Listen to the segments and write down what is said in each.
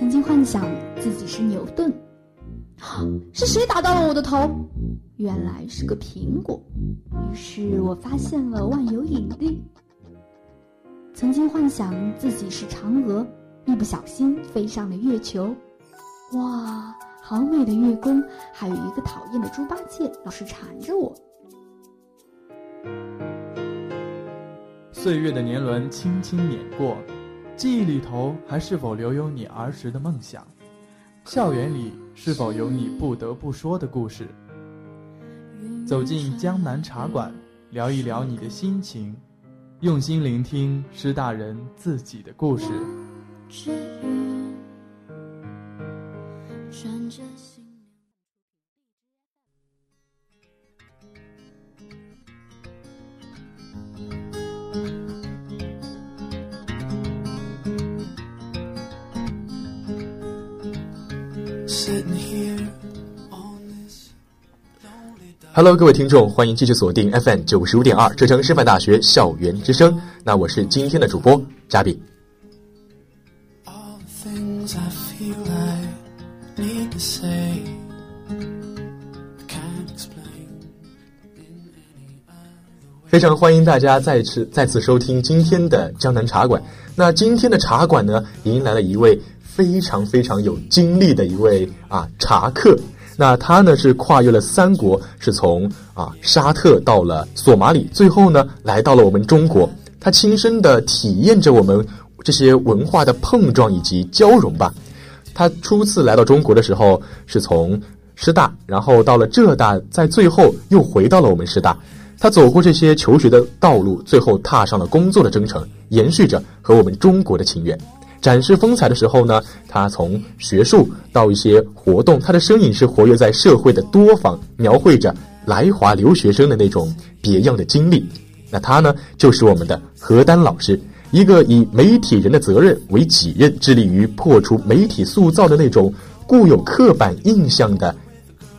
曾经幻想自己是牛顿，是谁打到了我的头？原来是个苹果。于是我发现了万有引力。曾经幻想自己是嫦娥，一不小心飞上了月球。哇，好美的月宫！还有一个讨厌的猪八戒，老是缠着我。岁月的年轮轻轻碾过，记忆里头还是否留有你儿时的梦想？校园里是否有你不得不说的故事？走进江南茶馆，聊一聊你的心情，用心聆听师大人自己的故事。Hello，各位听众，欢迎继续锁定 FM 九十五点二浙江师范大学校园之声。那我是今天的主播嘉宾。非常欢迎大家再次再次收听今天的江南茶馆。那今天的茶馆呢，迎来了一位非常非常有经历的一位啊茶客。那他呢是跨越了三国，是从啊沙特到了索马里，最后呢来到了我们中国。他亲身的体验着我们这些文化的碰撞以及交融吧。他初次来到中国的时候是从师大，然后到了浙大，在最后又回到了我们师大。他走过这些求学的道路，最后踏上了工作的征程，延续着和我们中国的情缘。展示风采的时候呢，他从学术到一些活动，他的身影是活跃在社会的多方，描绘着来华留学生的那种别样的经历。那他呢，就是我们的何丹老师，一个以媒体人的责任为己任，致力于破除媒体塑造的那种固有刻板印象的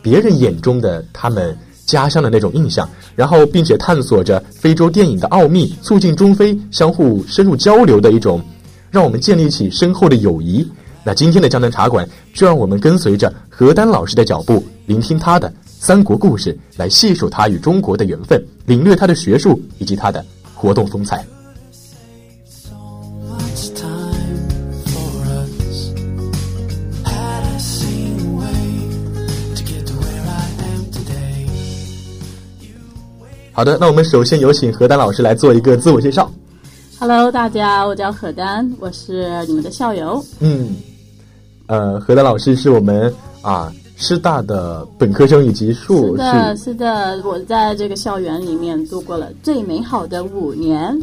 别人眼中的他们家乡的那种印象，然后并且探索着非洲电影的奥秘，促进中非相互深入交流的一种。让我们建立起深厚的友谊。那今天的江南茶馆，就让我们跟随着何丹老师的脚步，聆听他的三国故事，来细数他与中国的缘分，领略他的学术以及他的活动风采。好的，那我们首先有请何丹老师来做一个自我介绍。Hello，大家，我叫何丹，我是你们的校友。嗯，呃，何丹老师是我们啊师大的本科生以及硕士。是的，是的，我在这个校园里面度过了最美好的五年。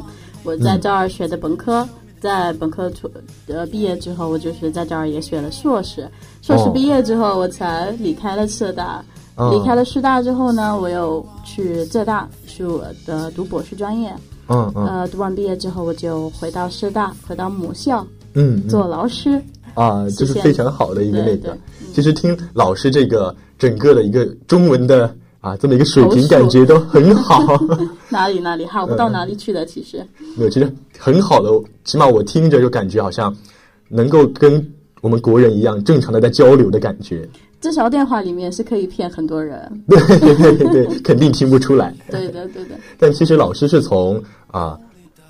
我在这儿学的本科，在本科出呃毕业之后，我就是在这儿也学了硕士。硕士毕业之后，我才离开了浙大。离开了师大之后呢，我又去浙大去我的读博士专业。嗯嗯，呃，读完毕业之后，我就回到师大，回到母校，嗯，做老师啊，就是非常好的一个那个。其实听老师这个整个的一个中文的啊，这么一个水平，感觉都很好。哪里哪里好不到哪里去的，其实 没有，其实很好的，起码我听着就感觉好像能够跟我们国人一样正常的在交流的感觉。这小电话里面是可以骗很多人，对对对，肯定听不出来。对的对的。但其实老师是从啊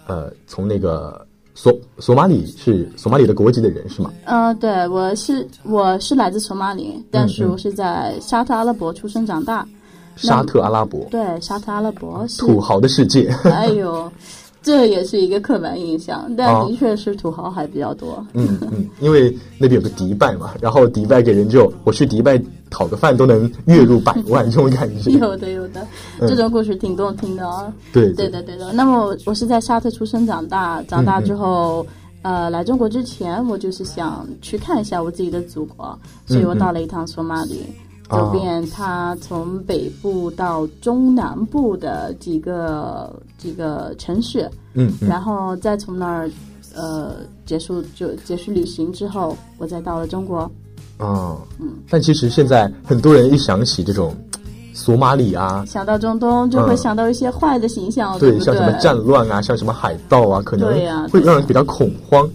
呃从那个索索马里是索马里的国籍的人是吗？呃，对，我是我是来自索马里，但是我是在沙特阿拉伯出生长大。沙特阿拉伯。对，沙特阿拉伯是土豪的世界。哎呦。这也是一个刻板印象，但的确是土豪还比较多。嗯嗯，因为那边有个迪拜嘛，然后迪拜给人就我去迪拜讨个饭都能月入百万这种感觉。有的有的，这种故事挺动听的啊。对对的对的。那么我是在沙特出生长大，长大之后，呃，来中国之前我就是想去看一下我自己的祖国，所以我到了一趟索马里。走遍它从北部到中南部的几个几个城市，嗯，然后再从那儿，呃，结束就结束旅行之后，我再到了中国。哦，嗯，但其实现在很多人一想起这种索马里啊，想到中东就会想到一些坏的形象，对，对？像什么战乱啊，像什么海盗啊，可能会让人比较恐慌。对啊，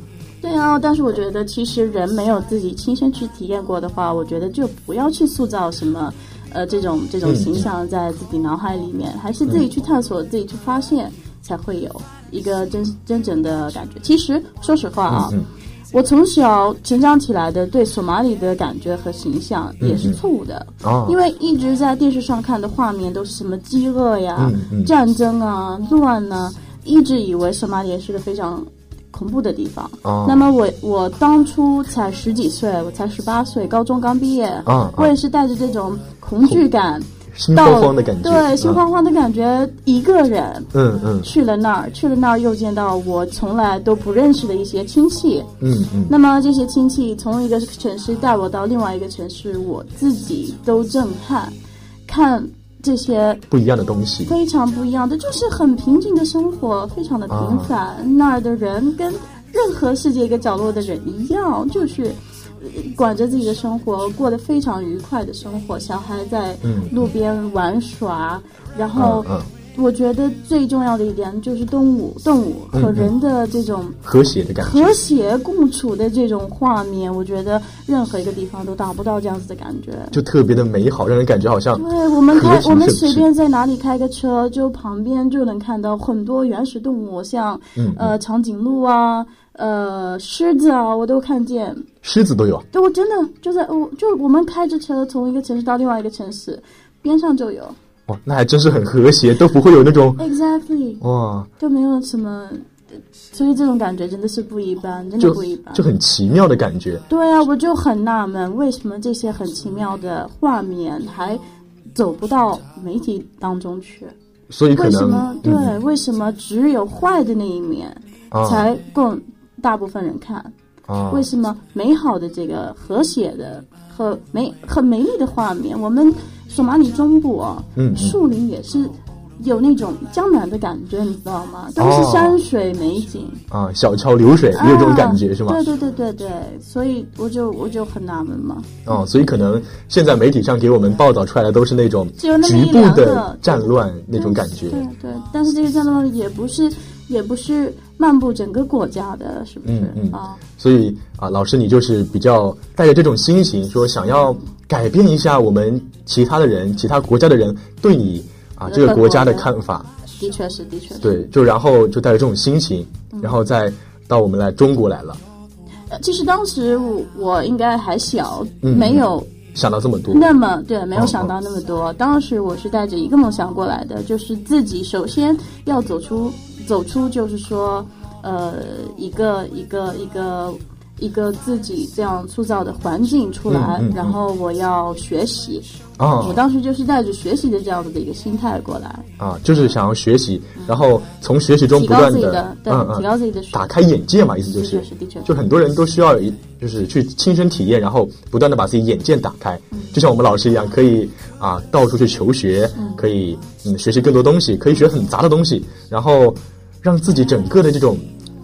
但是我觉得其实人没有自己亲身去体验过的话，我觉得就不要去塑造什么呃这种这种形象在自己脑海里面，还是自己去探索、自己去发现，才会有一个真真正的感觉。其实说实话啊。嗯我从小成长起来的对索马里的感觉和形象也是错误的，哦因为一直在电视上看的画面都是什么饥饿呀、战争啊、乱呐、一直以为索马里是个非常恐怖的地方。哦。那么我我当初才十几岁，我才十八岁，高中刚毕业，啊我也是带着这种恐惧感，心到慌慌的感觉，对，心慌慌的感觉，一个人嗯嗯。去了那儿，去了那儿又见到我从来都不认识的一些亲戚。嗯嗯。那么这些亲戚从一个城市带我到另外一个城市，我自己都震撼，看这些不一样的东西，非常不一样的，就是很平静的生活，非常的平凡。那儿的人跟任何世界一个角落的人一样，就是。呃管着自己的生活，过得非常愉快的生活。小孩在嗯路边玩耍，然后我觉得最重要的一点就是动物，动物和人的这种和谐的感觉，和谐共处的这种画面，我觉得任何一个地方都达不到这样子的感觉。就特别的美好，让人感觉好像对我们开，我们随便在哪里开个车，就旁边就能看到很多原始动物，像嗯呃长颈鹿啊，呃狮子啊，我都看见。狮子都有，对，我真的就在我就我们开着车从一个城市到另外一个城市，边上就有。哇，那还真是很和谐，都不会有那种 Exactly，哇，就没有什么，所以这种感觉真的是不一般，真的不一般。就很奇妙的感觉。对啊，我就很纳闷，为什么这些很奇妙的画面还走不到媒体当中去？所以可能为什么？对，嗯为什么只有坏的那一面啊才供大部分人看？啊为什么美好的这个和谐的和美很美丽的画面，我们索马里中部啊，嗯嗯树林也是有那种江南的感觉，你知道吗？都哦是山水美景。啊，小桥流水也有这种感觉、啊是吗？对对对对对，所以我就我就很纳闷嘛。哦，所以可能现在媒体上给我们报道出来的都是那种局部的战乱那种感觉。对对，但是这个战乱也不是也不是漫步整个国家的，是不是、嗯嗯啊？所以啊，老师你就是比较带着这种心情，说想要改变一下我们其他的人、其他国家的人对你啊这个国家的看法。的确是，的确是。对，就然后就带着这种心情，嗯然后再到我们来中国来了，呃其实当时我我应该还小，嗯没有想到这么多。那么对，没有哦想到那么多。当时我是带着一个梦想过来的，就是自己首先要走出走出，就是说，呃，一个一个一个一个自己这样塑造的环境出来，嗯嗯嗯。然后我要学习。啊。我当时就是带着学习的这样子的一个心态过来，啊，就是想要学习，然后从学习中不断的嗯嗯，提高自己的水打开眼界嘛，意思就是。就很多人都需要一就是去亲身体验，然后不断的把自己眼界打开，就像我们老师一样，可以啊到处去求学，可以嗯学习更多东西，可以学很杂的东西，然后让自己整个的这种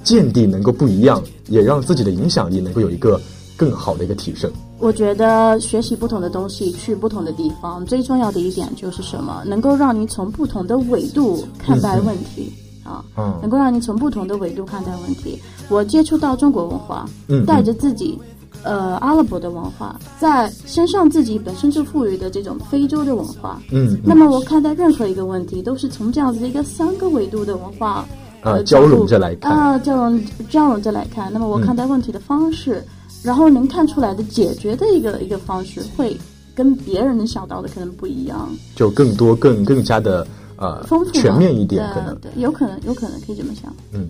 见地能够不一样，也让自己的影响力能够有一个更好的一个提升。我觉得学习不同的东西，去不同的地方，最重要的一点就是什么？能够让你从不同的维度看待问题、啊，嗯能够让你从不同的维度看待问题。我接触到中国文化，嗯嗯带着自己。呃，阿拉伯的文化，在身上自己本身就赋予的这种非洲的文化，嗯，嗯那么我看待任何一个问题，都是从这样子的一个三个维度的文化呃啊交融着来看啊，交融交融着来看。那么我看待问题的方式，然后能看出来的解决的一个一个方式，会跟别人能想到的可能不一样，就更多更更加的呃丰富全面一点，可能对，有可能有可能可以这么想。嗯。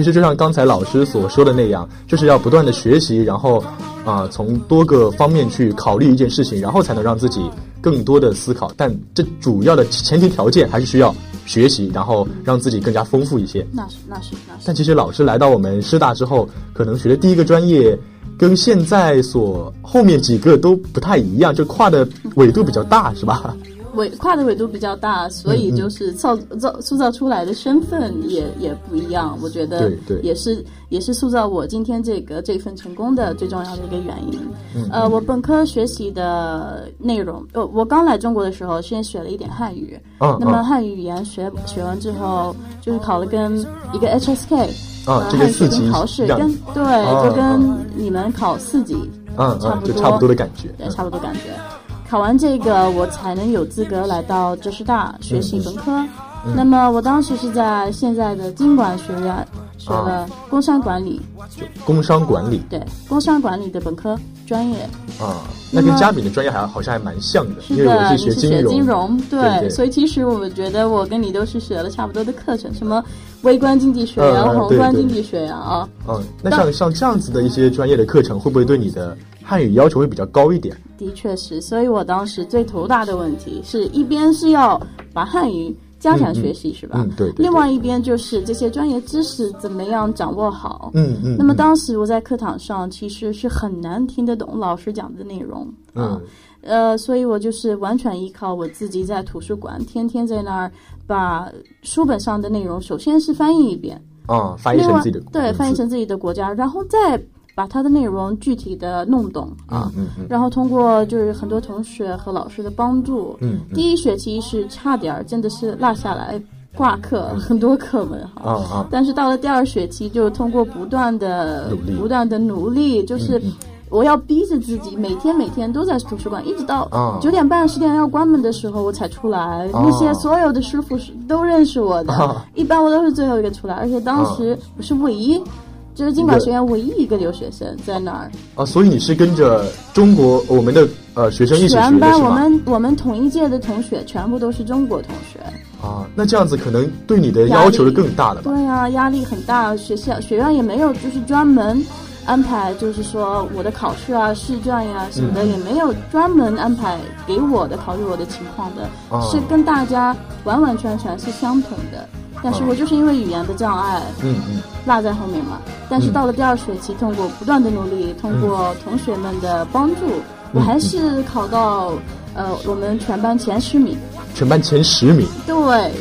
其实就像刚才老师所说的那样，就是要不断的学习，然后啊、从多个方面去考虑一件事情，然后才能让自己更多的思考。但这主要的前提条件还是需要学习，然后让自己更加丰富一些。那是那是那是。但其实老师来到我们师大之后，可能学的第一个专业跟现在所后面几个都不太一样，就跨的纬度比较大，是吧？纬跨的纬度比较大，所以就是造造塑造出来的身份也也不一样。我觉得也是也是塑造我今天这个这份成功的最重要的一个原因。呃，我本科学习的内容，呃，我刚来中国的时候先学了一点汉语，嗯那么嗯汉语语言学学完之后，就是考了跟一个 HSK。啊这个四级考试跟对，哦就跟你们考四级嗯嗯，差不多，就差不多的感觉。对，差不多感觉。考完这个，我才能有资格来到浙师大学习本科。那么我当时是在现在的经管学院学了工商管理，就工商管理对，工商管理的本科专业。啊，那跟嘉敏的专业还好像还蛮像的，是因为我的，你学是学融。金融，对对所以其实我觉得我跟你都是学了差不多的课程，什么微观经济学呀、宏观经济学呀啊。嗯，那像像这样子的一些专业的课程，会不会对你的汉语要求会比较高一点？的确是，所以我当时最头大的问题是一边是要把汉语加强学习，是吧？另外一边就是这些专业知识怎么样掌握好。嗯嗯。那么嗯当时我在课堂上其实是很难听得懂老师讲的内容啊，嗯呃，所以我就是完全依靠我自己在图书馆，天天在那儿把书本上的内容首先是翻译一遍，啊，翻译成自己的对翻译成自己的国家，然后再把它的内容具体的弄懂啊。嗯嗯然后通过就是很多同学和老师的帮助，第一学期是差点儿真的是落下来挂课，很多课文哈。但是到了第二学期，就通过不断的不断的努力，就是我要逼着自己，每天每天都在图书馆，一直到啊九点半、十点要关门的时候，我才出来。啊那些所有的师傅是都认识我的，啊一般我都是最后一个出来，而且当时我是唯一。就是经管学院唯一一个留学生在那儿，啊，所以你是跟着中国我们的呃学生一起学的全班我？们我们同一届的同学全部都是中国同学，啊，那这样子可能对你的要求就更大了吧？对呀、压力很大。学校学院也没有就是专门安排，就是说我的考试啊、试卷呀、什么的，嗯也没有专门安排给我的考虑我的情况的，啊是跟大家完完全全是相同的。但是啊我就是因为语言的障碍嗯嗯。落在后面嘛。但是到了第二学期，通过不断的努力，通过同学们的帮助，我还是考到呃我们全班前十名。全班前十名。对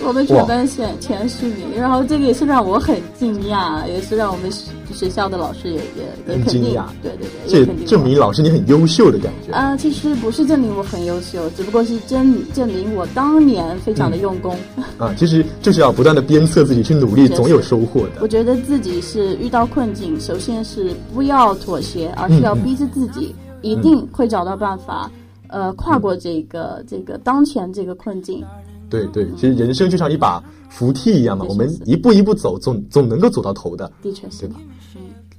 我们全班前前十名，然后这个也是让我很惊讶，也是让我们学学校的老师也也也肯定很惊讶，对对对，这证明老师你很优秀的感觉。啊、其实不是证明我很优秀，只不过是证证明我当年非常的用功。啊，其实就是要不断的鞭策自己去努力，总有收获的。我觉得自己是遇到困境，首先是不要妥协，而是要逼着自己，一定会找到办法，呃，跨过这个这个当前这个困境。对对，其实人生就像一把扶梯一样嘛，我们一步一步走，总总能够走到头的。的确是对吧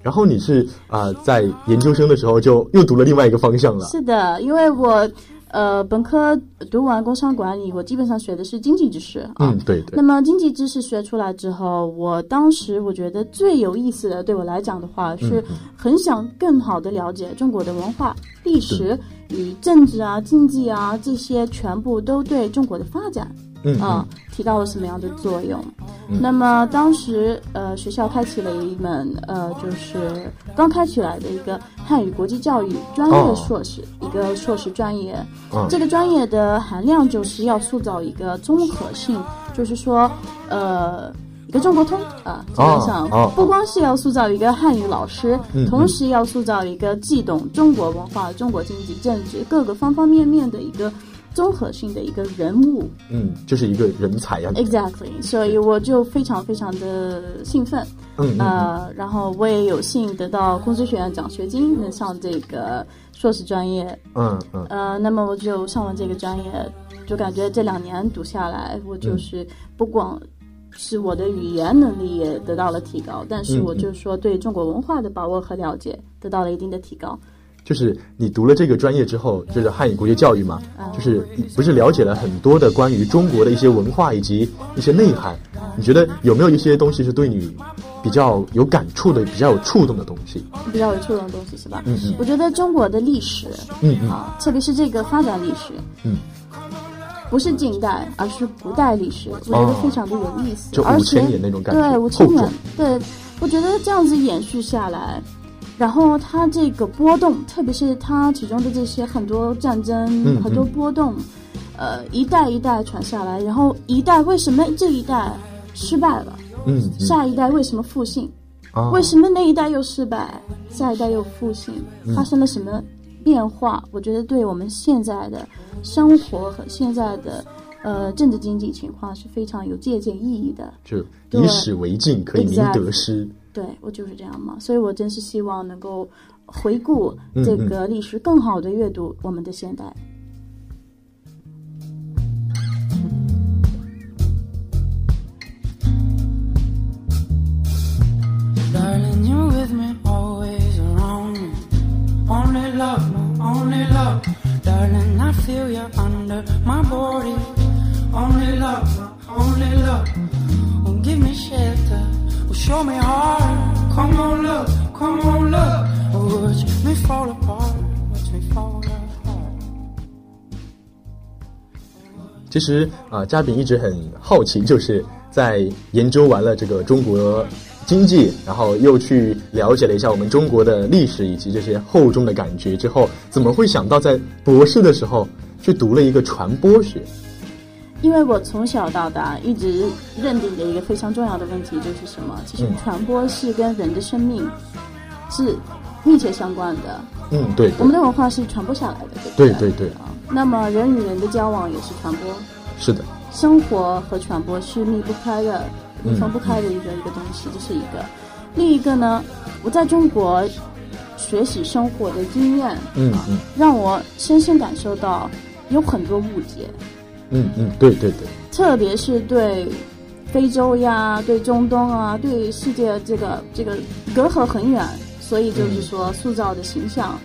然后你是啊、在研究生的时候就又读了另外一个方向了。是的，因为我呃本科读完工商管理，我基本上学的是经济知识啊。嗯，对对那。么经济知识学出来之后，我当时我觉得最有意思的，对我来讲的话，是很想更好的了解中国的文化、历史与政治啊、经济啊这些，全部都对中国的发展嗯啊、起到了什么样的作用？那么当时呃学校开启了一门呃就是刚开起来的一个汉语国际教育专业哦硕士，一个硕士专业。嗯这个专业的含量就是要塑造一个综合性，就是说呃。一个中国通啊，基本上不光是要塑造一个汉语老师，嗯同时要塑造一个既懂中国文化、中国经济、政治各个方方面面的一个综合性的一个人物。嗯，就是一个人才呀、Exactly，所以我就非常非常的兴奋，嗯嗯呃，然后我也有幸得到工学院奖学金，能上这个硕士专业，嗯嗯。呃，那么我就上完这个专业，就感觉这两年读下来，我就是不光是我的语言能力也得到了提高，但是嗯我就说对中国文化的把握和了解得到了一定的提高。就是你读了这个专业之后，就是汉语国际教育嘛，啊就是不是了解了很多的关于中国的一些文化以及一些内涵？你觉得有没有一些东西是对你比较有感触的、比较有触动的东西？比较有触动的东西是吧？嗯嗯我觉得中国的历史，嗯嗯啊，特别是这个发展历史，嗯，不是近代，而是古代历史，我觉得非常的有意思，就而且5000年那种感觉对，五千年，对，我觉得这样子延续下来，然后它这个波动，特别是它其中的这些很多战争、嗯很多波动，呃，一代一代传下来，然后一代为什么这一代失败了，嗯，嗯下一代为什么复兴？啊为什么那一代又失败，下一代又复兴？嗯发生了什么变化？我觉得对我们现在的生活和现在的呃政治经济情况是非常有借鉴意义的。就对以史为镜，可以明得失。对我就是这样嘛，所以我真是希望能够回顾嗯这个历史，更好的阅读我们的现代。Darling, you're with Only love, my only love. Darling, I feel you under my body. Only love, my only love. Oh, give me shelter, oh, show me heart. Come on, love, come on, love. Oh, watch me fall apart, watch me fall apart. 其实啊，嘉宾一直很好奇，就是在研究完了这个中国经济，然后又去了解了一下我们中国的历史以及这些厚重的感觉之后，怎么会想到在博士的时候去读了一个传播学？因为我从小到大一直认定的一个非常重要的问题就是什么？其实嗯传播是跟人的生命是密切相关的。嗯，对对。我们的文化是传播下来的，对不对对对，啊，那么人与人的交往也是传播，是的，生活和传播是密不开的、嗯密封不开的一个、一个东西，这是一个。另一个呢，我在中国学习生活的经验，嗯嗯让我深深感受到有很多误解，嗯嗯，对对对，特别是对非洲呀、对中东啊、对世界这个这个隔阂很远，所以就是说塑造的形象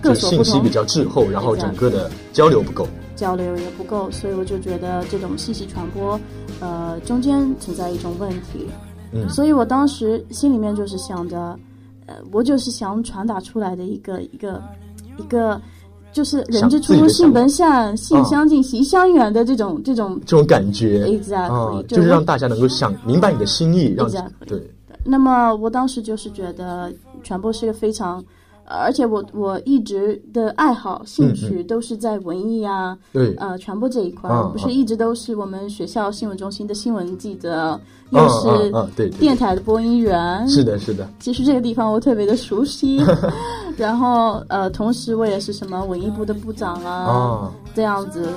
各就所不同信息比。较滞后，然后整个的交流不够。交流也不够，所以我就觉得这种信息传播，呃，中间存在一种问题。嗯所以我当时心里面就是想着，呃，我就是想传达出来的一个一个一个，就是人之初性本善，性相近，习相远的这种这种。这种感觉 Exactly，啊，就就是让大家能够想明白你的心意，让 Exactly 对，那么我当时就是觉得传播是一个非常。呃而且我我一直的爱好兴趣都是在文艺啊，对。呃传播这一块，不是嗯一直都是我们学校新闻中心的新闻记者，嗯又是电台的播音员，是的，是的，其实这个地方我特别的熟悉。然后呃，同时我也是什么文艺部的部长啊，啊，这样子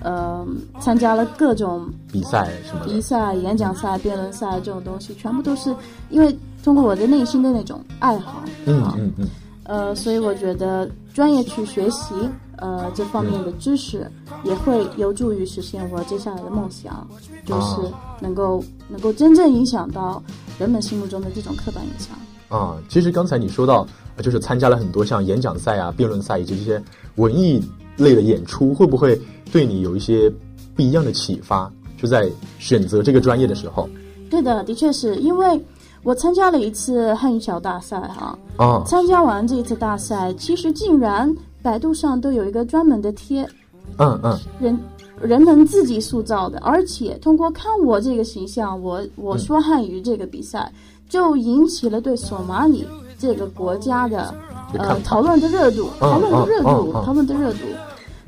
呃，参加了各种比赛什么，比赛、演讲赛、辩论赛这种东西，全部都是因为通过我的内心的那种爱好，啊嗯嗯嗯，呃，所以我觉得专业去学习呃这方面的知识，也会有助于实现我接下来的梦想，就是能够、能够真正影响到人们心目中的这种刻板印象。啊，其实刚才你说到，呃就是参加了很多像演讲赛啊、辩论赛以及这些文艺类的演出，会不会对你有一些不一样的启发？就在选择这个专业的时候对的，的确是因为我参加了一次汉语小大赛哈、啊，参加完这一次大赛，其实竟然百度上都有一个专门的贴，嗯嗯。人人们自己塑造的，而且通过看我这个形象，我我说汉语这个比赛，就引起了对索马里这个国家的呃讨论的热度，嗯讨论的热嗯度，讨论的热度。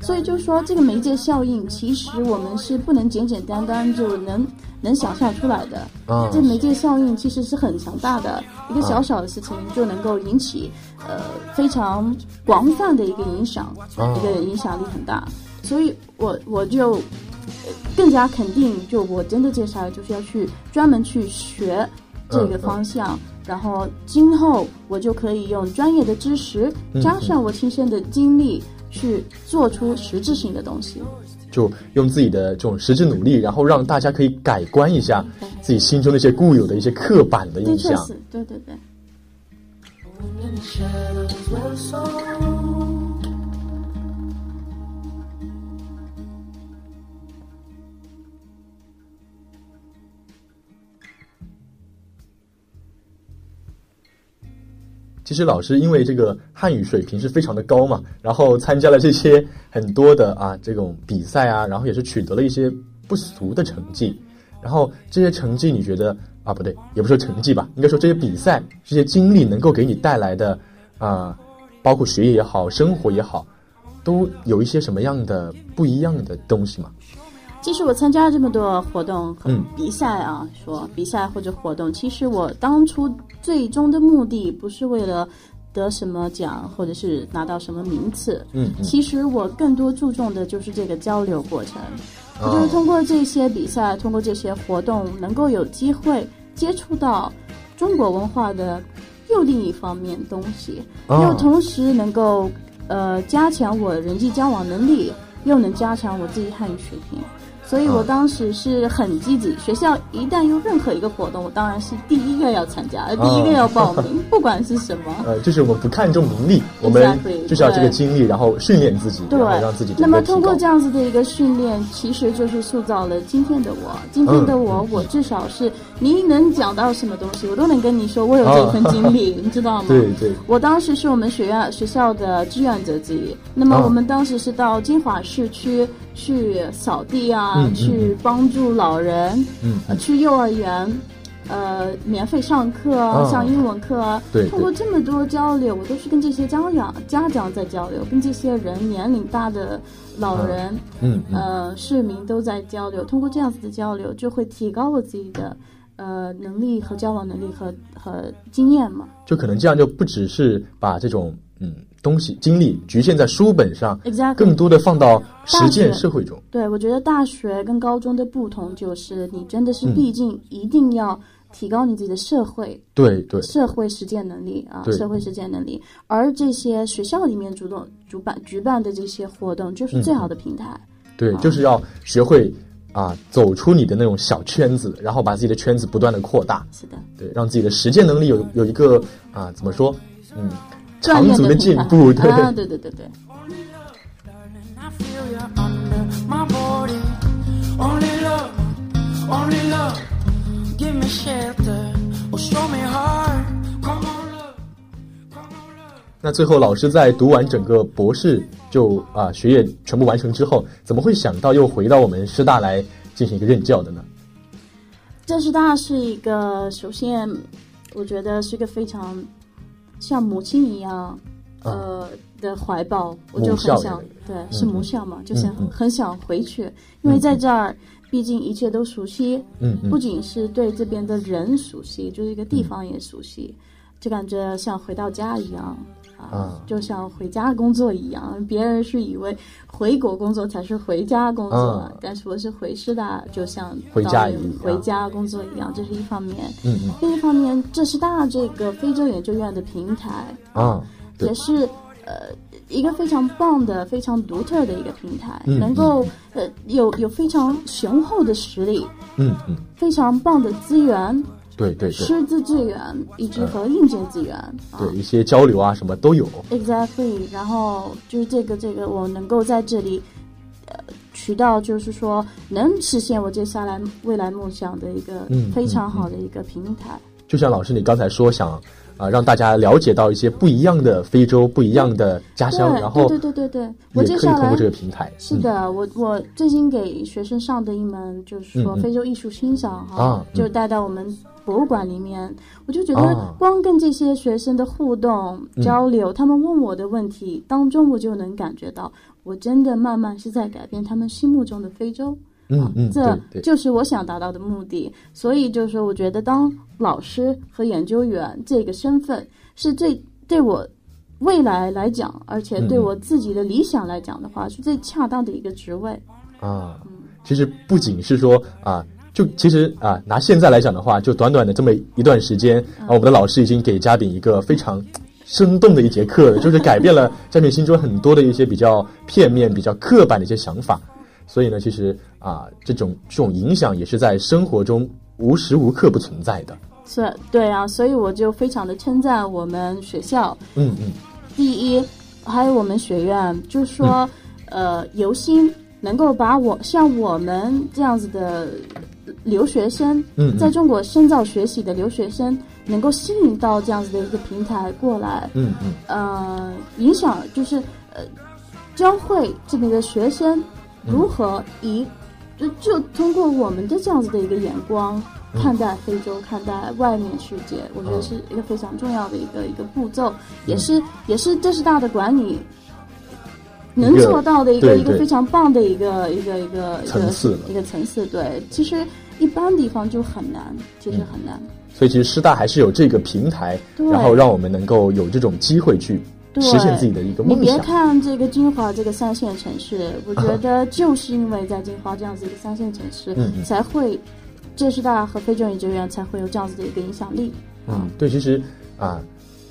所以就说这个媒介效应，其实我们是不能简简单单就能能想象出来的。啊这媒介效应其实是很强大的，一个小小的事情就能够引起呃非常广泛的一个影响，啊一个影响力很大。所以我我就呃更加肯定，就我真的接下来就是要去专门去学这个方向，然后今后我就可以用专业的知识嗯加上我亲身的经历去做出实质性的东西。就用自己的这种实质努力，然后让大家可以改观一下自己心中那些固有的一些刻板的的印象。对对对。其实老师因为这个汉语水平是非常的高嘛，然后参加了这些很多的啊这种比赛啊，然后也是取得了一些不俗的成绩。然后这些成绩，你觉得啊不对，也不说成绩吧，应该说这些比赛、这些经历能够给你带来的啊、包括学业也好，生活也好，都有一些什么样的不一样的东西吗？其实我参加了这么多活动和嗯。比赛啊，说比赛或者活动，其实我当初最终的目的不是为了得什么奖，或者是拿到什么名次。嗯嗯。其实我更多注重的就是这个交流过程，哦。就是通过这些比赛，通过这些活动，能够有机会接触到中国文化的又另一方面东西，哦。又同时能够呃加强我人际交往能力，又能加强我自己汉语水平。所以我啊当时是很积极，学校一旦有任何一个活动，我当然是第一个要参加，第一个要报名，不管是什么。呃，就是我们不看重名利，我们就是要这个对精力，然后训练自己，对让自己那么通过这。样子的一个训练，其实就是塑造了今天的我。今天的我，嗯我至少是你能讲到什么东西，我都能跟你说，我有这份经历，你知道吗？哦 对对，我当时是我们学院学校的志愿者之一，那么哦我们当时是到金华市区去扫地啊，去帮助老人，嗯呃去幼儿园，呃，免费上课啊，哦上英文课啊。对通过这么多交流，我都是跟这些家长家长在交流，跟这些人年龄大的老人，嗯嗯呃，市民都在交流。通过这样子的交流，就会提高我自己的呃能力和交往能力和和经验嘛。就可能这样就不只是把这种嗯东西精力局限在书本上，Exactly。更多的放到实践社会中。对，我觉得大学跟高中的不同就是，你真的是嗯毕竟一定要提高你自己的社会、对对，社会实践能力啊，社会实践能力。而这些学校里面主动主办举办的这些活动，就是最好的平台。对，就是要学会啊，走出你的那种小圈子，然后把自己的圈子不断的扩大，是的，对，让自己的实践能力有有一个啊，怎么说，嗯，锻长足的进步，对对对对对对。那最后，老师在读完整个博士，就啊学业全部完成之后，怎么会想到又回到我们师大来进行一个任教的呢？教师大是一个，首先我觉得是一个非常。像母亲一样，呃的怀抱，我就很想的，对，是母校嘛，就想很想回去，因为在这儿，毕竟一切都熟悉，嗯嗯。不仅是对这边的人熟悉，就是一个地方也熟悉，就感觉像回到家一样。啊啊，就像回家工作一样，别人是以为回国工作才是回家工作，啊但是我是回师大，就像回家一样回家工作一样，这是一方面。嗯嗯另一方面，浙师大这个非洲研究院的平台啊，对也是呃一个非常棒的、非常独特的一个平台，嗯能够呃有有非常雄厚的实力，嗯嗯，非常棒的资源，对对对师资资源以及和硬件资源。啊对，一些交流啊什么都有。Exactly，然后就是这个这个，我能够在这里，呃，渠道就是说能实现我接下来未来梦想的一个嗯非常好的一个平台。就像老师你刚才说，想啊、让大家了解到一些不一样的非洲、不一样的家乡，对然后对对对对对，我也接下来可以通过这个平台。是的，我我最近给学生上的一门就是说非洲艺术欣赏哈，就带到我们博物馆里面，我就觉啊得光跟这些学生的互动、嗯交流，他们问我的问题当中，我就能感觉到，我真的慢慢是在改变他们心目中的非洲。嗯嗯，这就是我想达到的目的。所以就是说，我觉得当老师和研究员这个身份是最对我未来来讲，而且对我自己的理想来讲的话，是最恰当的一个职位。啊，其实不仅是说啊，就其实啊，拿现在来讲的话，就短短的这么一段时间啊，我们的老师已经给嘉宾一个非常生动的一节课了，就是改变了 嘉宾心中很多的一些比较片面、比较刻板的一些想法。所以呢，其实啊，这种这种影响也是在生活中无时无刻不存在的。是，对啊，所以我就非常的称赞我们学校。嗯嗯第一，还有我们学院，就是说，呃，由心能够把我像我们这样子的留学生，嗯嗯在中国深造学习的留学生，能够吸引到这样子的一个平台过来，嗯嗯呃，影响就是呃，教会这边的学生如何以、就就通过我们的这样子的一个眼光，看待非洲、看待外面世界，我觉得是一个非常重要的一个一个步骤，也是也是这是大的管理能做到的一个一个非常棒的一个一个一个层次一个层次。对，其实一般地方就很难，其实很难。所以其实师大还是有这个平台，然后让我们能够有这种机会去对实现自己的一个梦想你别。看这个金华这个三线城市，我觉得就是因为在金华这样子一个三线城市，才会浙师大和非洲研究院才会有这样子的一个影响力。嗯，对，其实啊，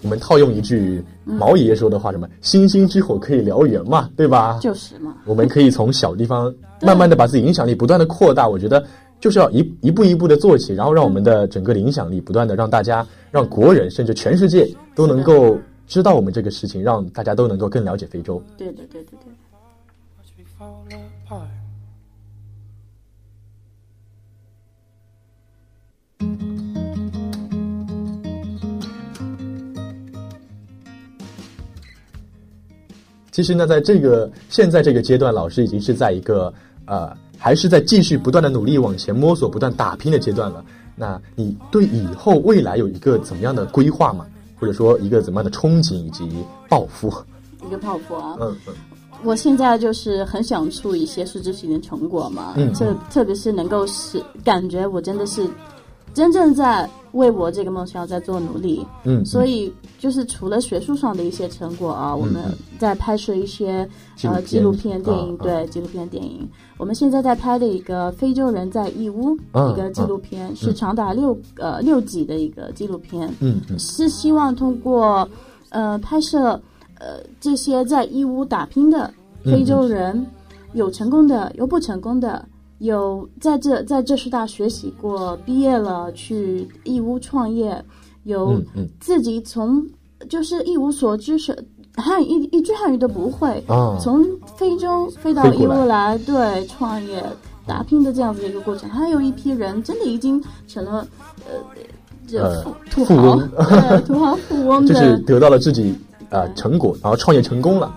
我们套用一句毛爷爷说的话，什么“星星之火可以燎原”嘛，对吧？就是嘛，我们可以从小地方慢慢的把自己影响力不断的扩大。我觉得就是要一一步一步的做起，然后让我们的整个的影响力不断的让大家、让国人甚至全世界都能够知道我们这个事情，让大家都能够更了解非洲。对对对对对。其实呢，在这个现在这个阶段，老师已经是在一个呃，还是在继续不断的努力往前摸索、不断打拼的阶段了。那你对以后未来有一个怎么样的规划吗？或者说一个怎么样的憧憬以及抱负？一个抱负啊，嗯嗯。我现在就是很想出一些实质性的成果嘛，嗯。特特别是能够使感觉我真的是真正在为我这个梦想在做努力，嗯，所以就是除了学术上的一些成果啊，我们在拍摄一些呃纪纪录录片片电影，对纪录片电影。我们现在在拍的一个非洲人在义乌啊一个纪录片，是长达六呃六集的一个纪录片，嗯嗯。是希望通过呃拍摄呃这些在义乌打拼的非洲人，有成功的，有不成功的，有在这在浙师大学习过，毕业了去义乌创业，有自己从就是一无所知是汉语一一句汉语都不会，啊，从非洲飞到义乌来，对创业打拼的这样子的一个过程，还有一批人真的已经成了呃这呃富土富豪，翁。对土豪 富翁就是得到了自己呃成果，然后创业成功了。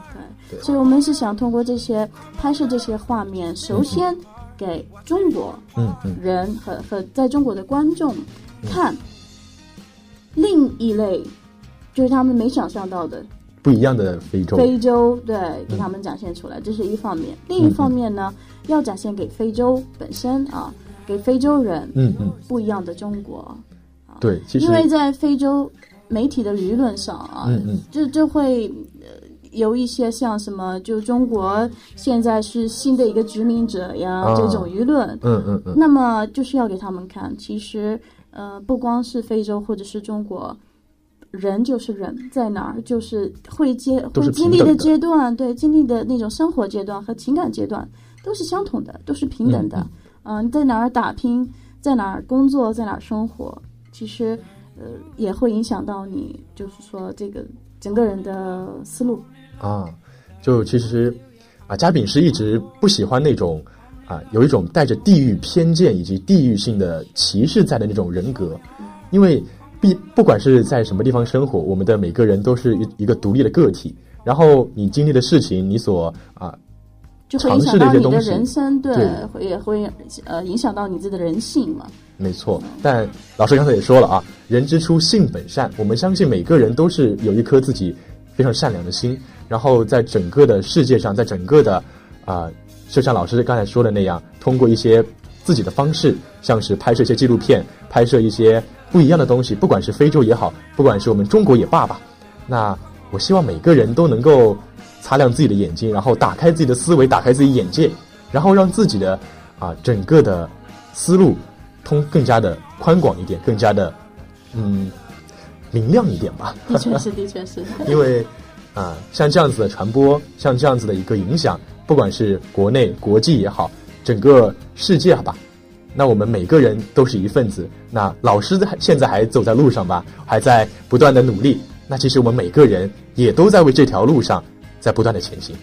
对，所以我们是想通过这些拍摄这些画面，首先给中国嗯嗯人和和在中国的观众看另一类，就是他们没想象到的不一样的非洲。非洲，对，给他们展现出来，这是一方面。另一方面呢，要展现给非洲本身啊，给非洲人嗯嗯，不一样的中国。对，其实因为在非洲媒体的舆论上啊，嗯嗯就就会呃有一些像什么，就中国现在是新的一个殖民者呀、啊这种舆论，嗯嗯嗯那么就是要给他们看，其实呃不光是非洲或者是中国。人就是人，在哪儿就是会接会经历的阶段，对经历的那种生活阶段和情感阶段都是相同的，都是平等的。嗯、你在哪儿打拼，在哪儿工作，在哪儿生活，其实呃也会影响到你，就是说这个整个人的思路。啊，就其实啊，嘉炳是一直不喜欢那种啊，有一种带着地域偏见以及地域性的歧视在的那种人格，因为必不管是在什么地方生活，我们的每个人都是一一个独立的个体。然后你经历的事情，你所啊就会影响尝试的到你的一些东西人生，对，对会也会呃影响到你自己的人性嘛。没错，但老师刚才也说了啊，人之初性本善，我们相信每个人都是有一颗自己非常善良的心，然后在整个的世界上，在整个的啊、就像老师刚才说的那样，通过一些自己的方式，像是拍摄一些纪录片，拍摄一些不一样的东西，不管是非洲也好，不管是我们中国也罢吧，那我希望每个人都能够擦亮自己的眼睛，然后打开自己的思维，打开自己眼界，然后让自己的啊、整个的思路通更加的宽广一点，更加的嗯明亮一点吧。的确是，的确是。因为啊、像这样子的传播，像这样子的一个影响，不管是国内、国际也好，整个世界吧，那我们每个人都是一份子。那老师现在还走在路上吧，还在不断的努力。那其实我们每个人也都在为这条路上在不断的前行。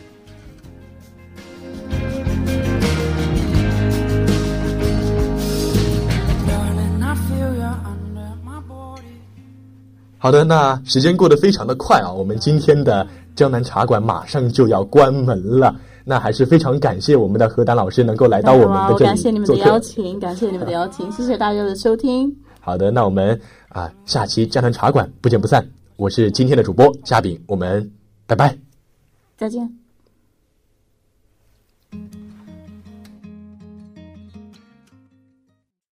好的，那时间过得非常的快啊，我们今天的江南茶馆马上就要关门了。那还是非常感谢我们的何丹老师能够来到我们的这里感 谢你们的邀。请，感谢你们的邀请，谢谢大家的收听。好的，那我们啊下期江南茶馆不见不散。我是今天的主播夏饼，我们拜拜。再见。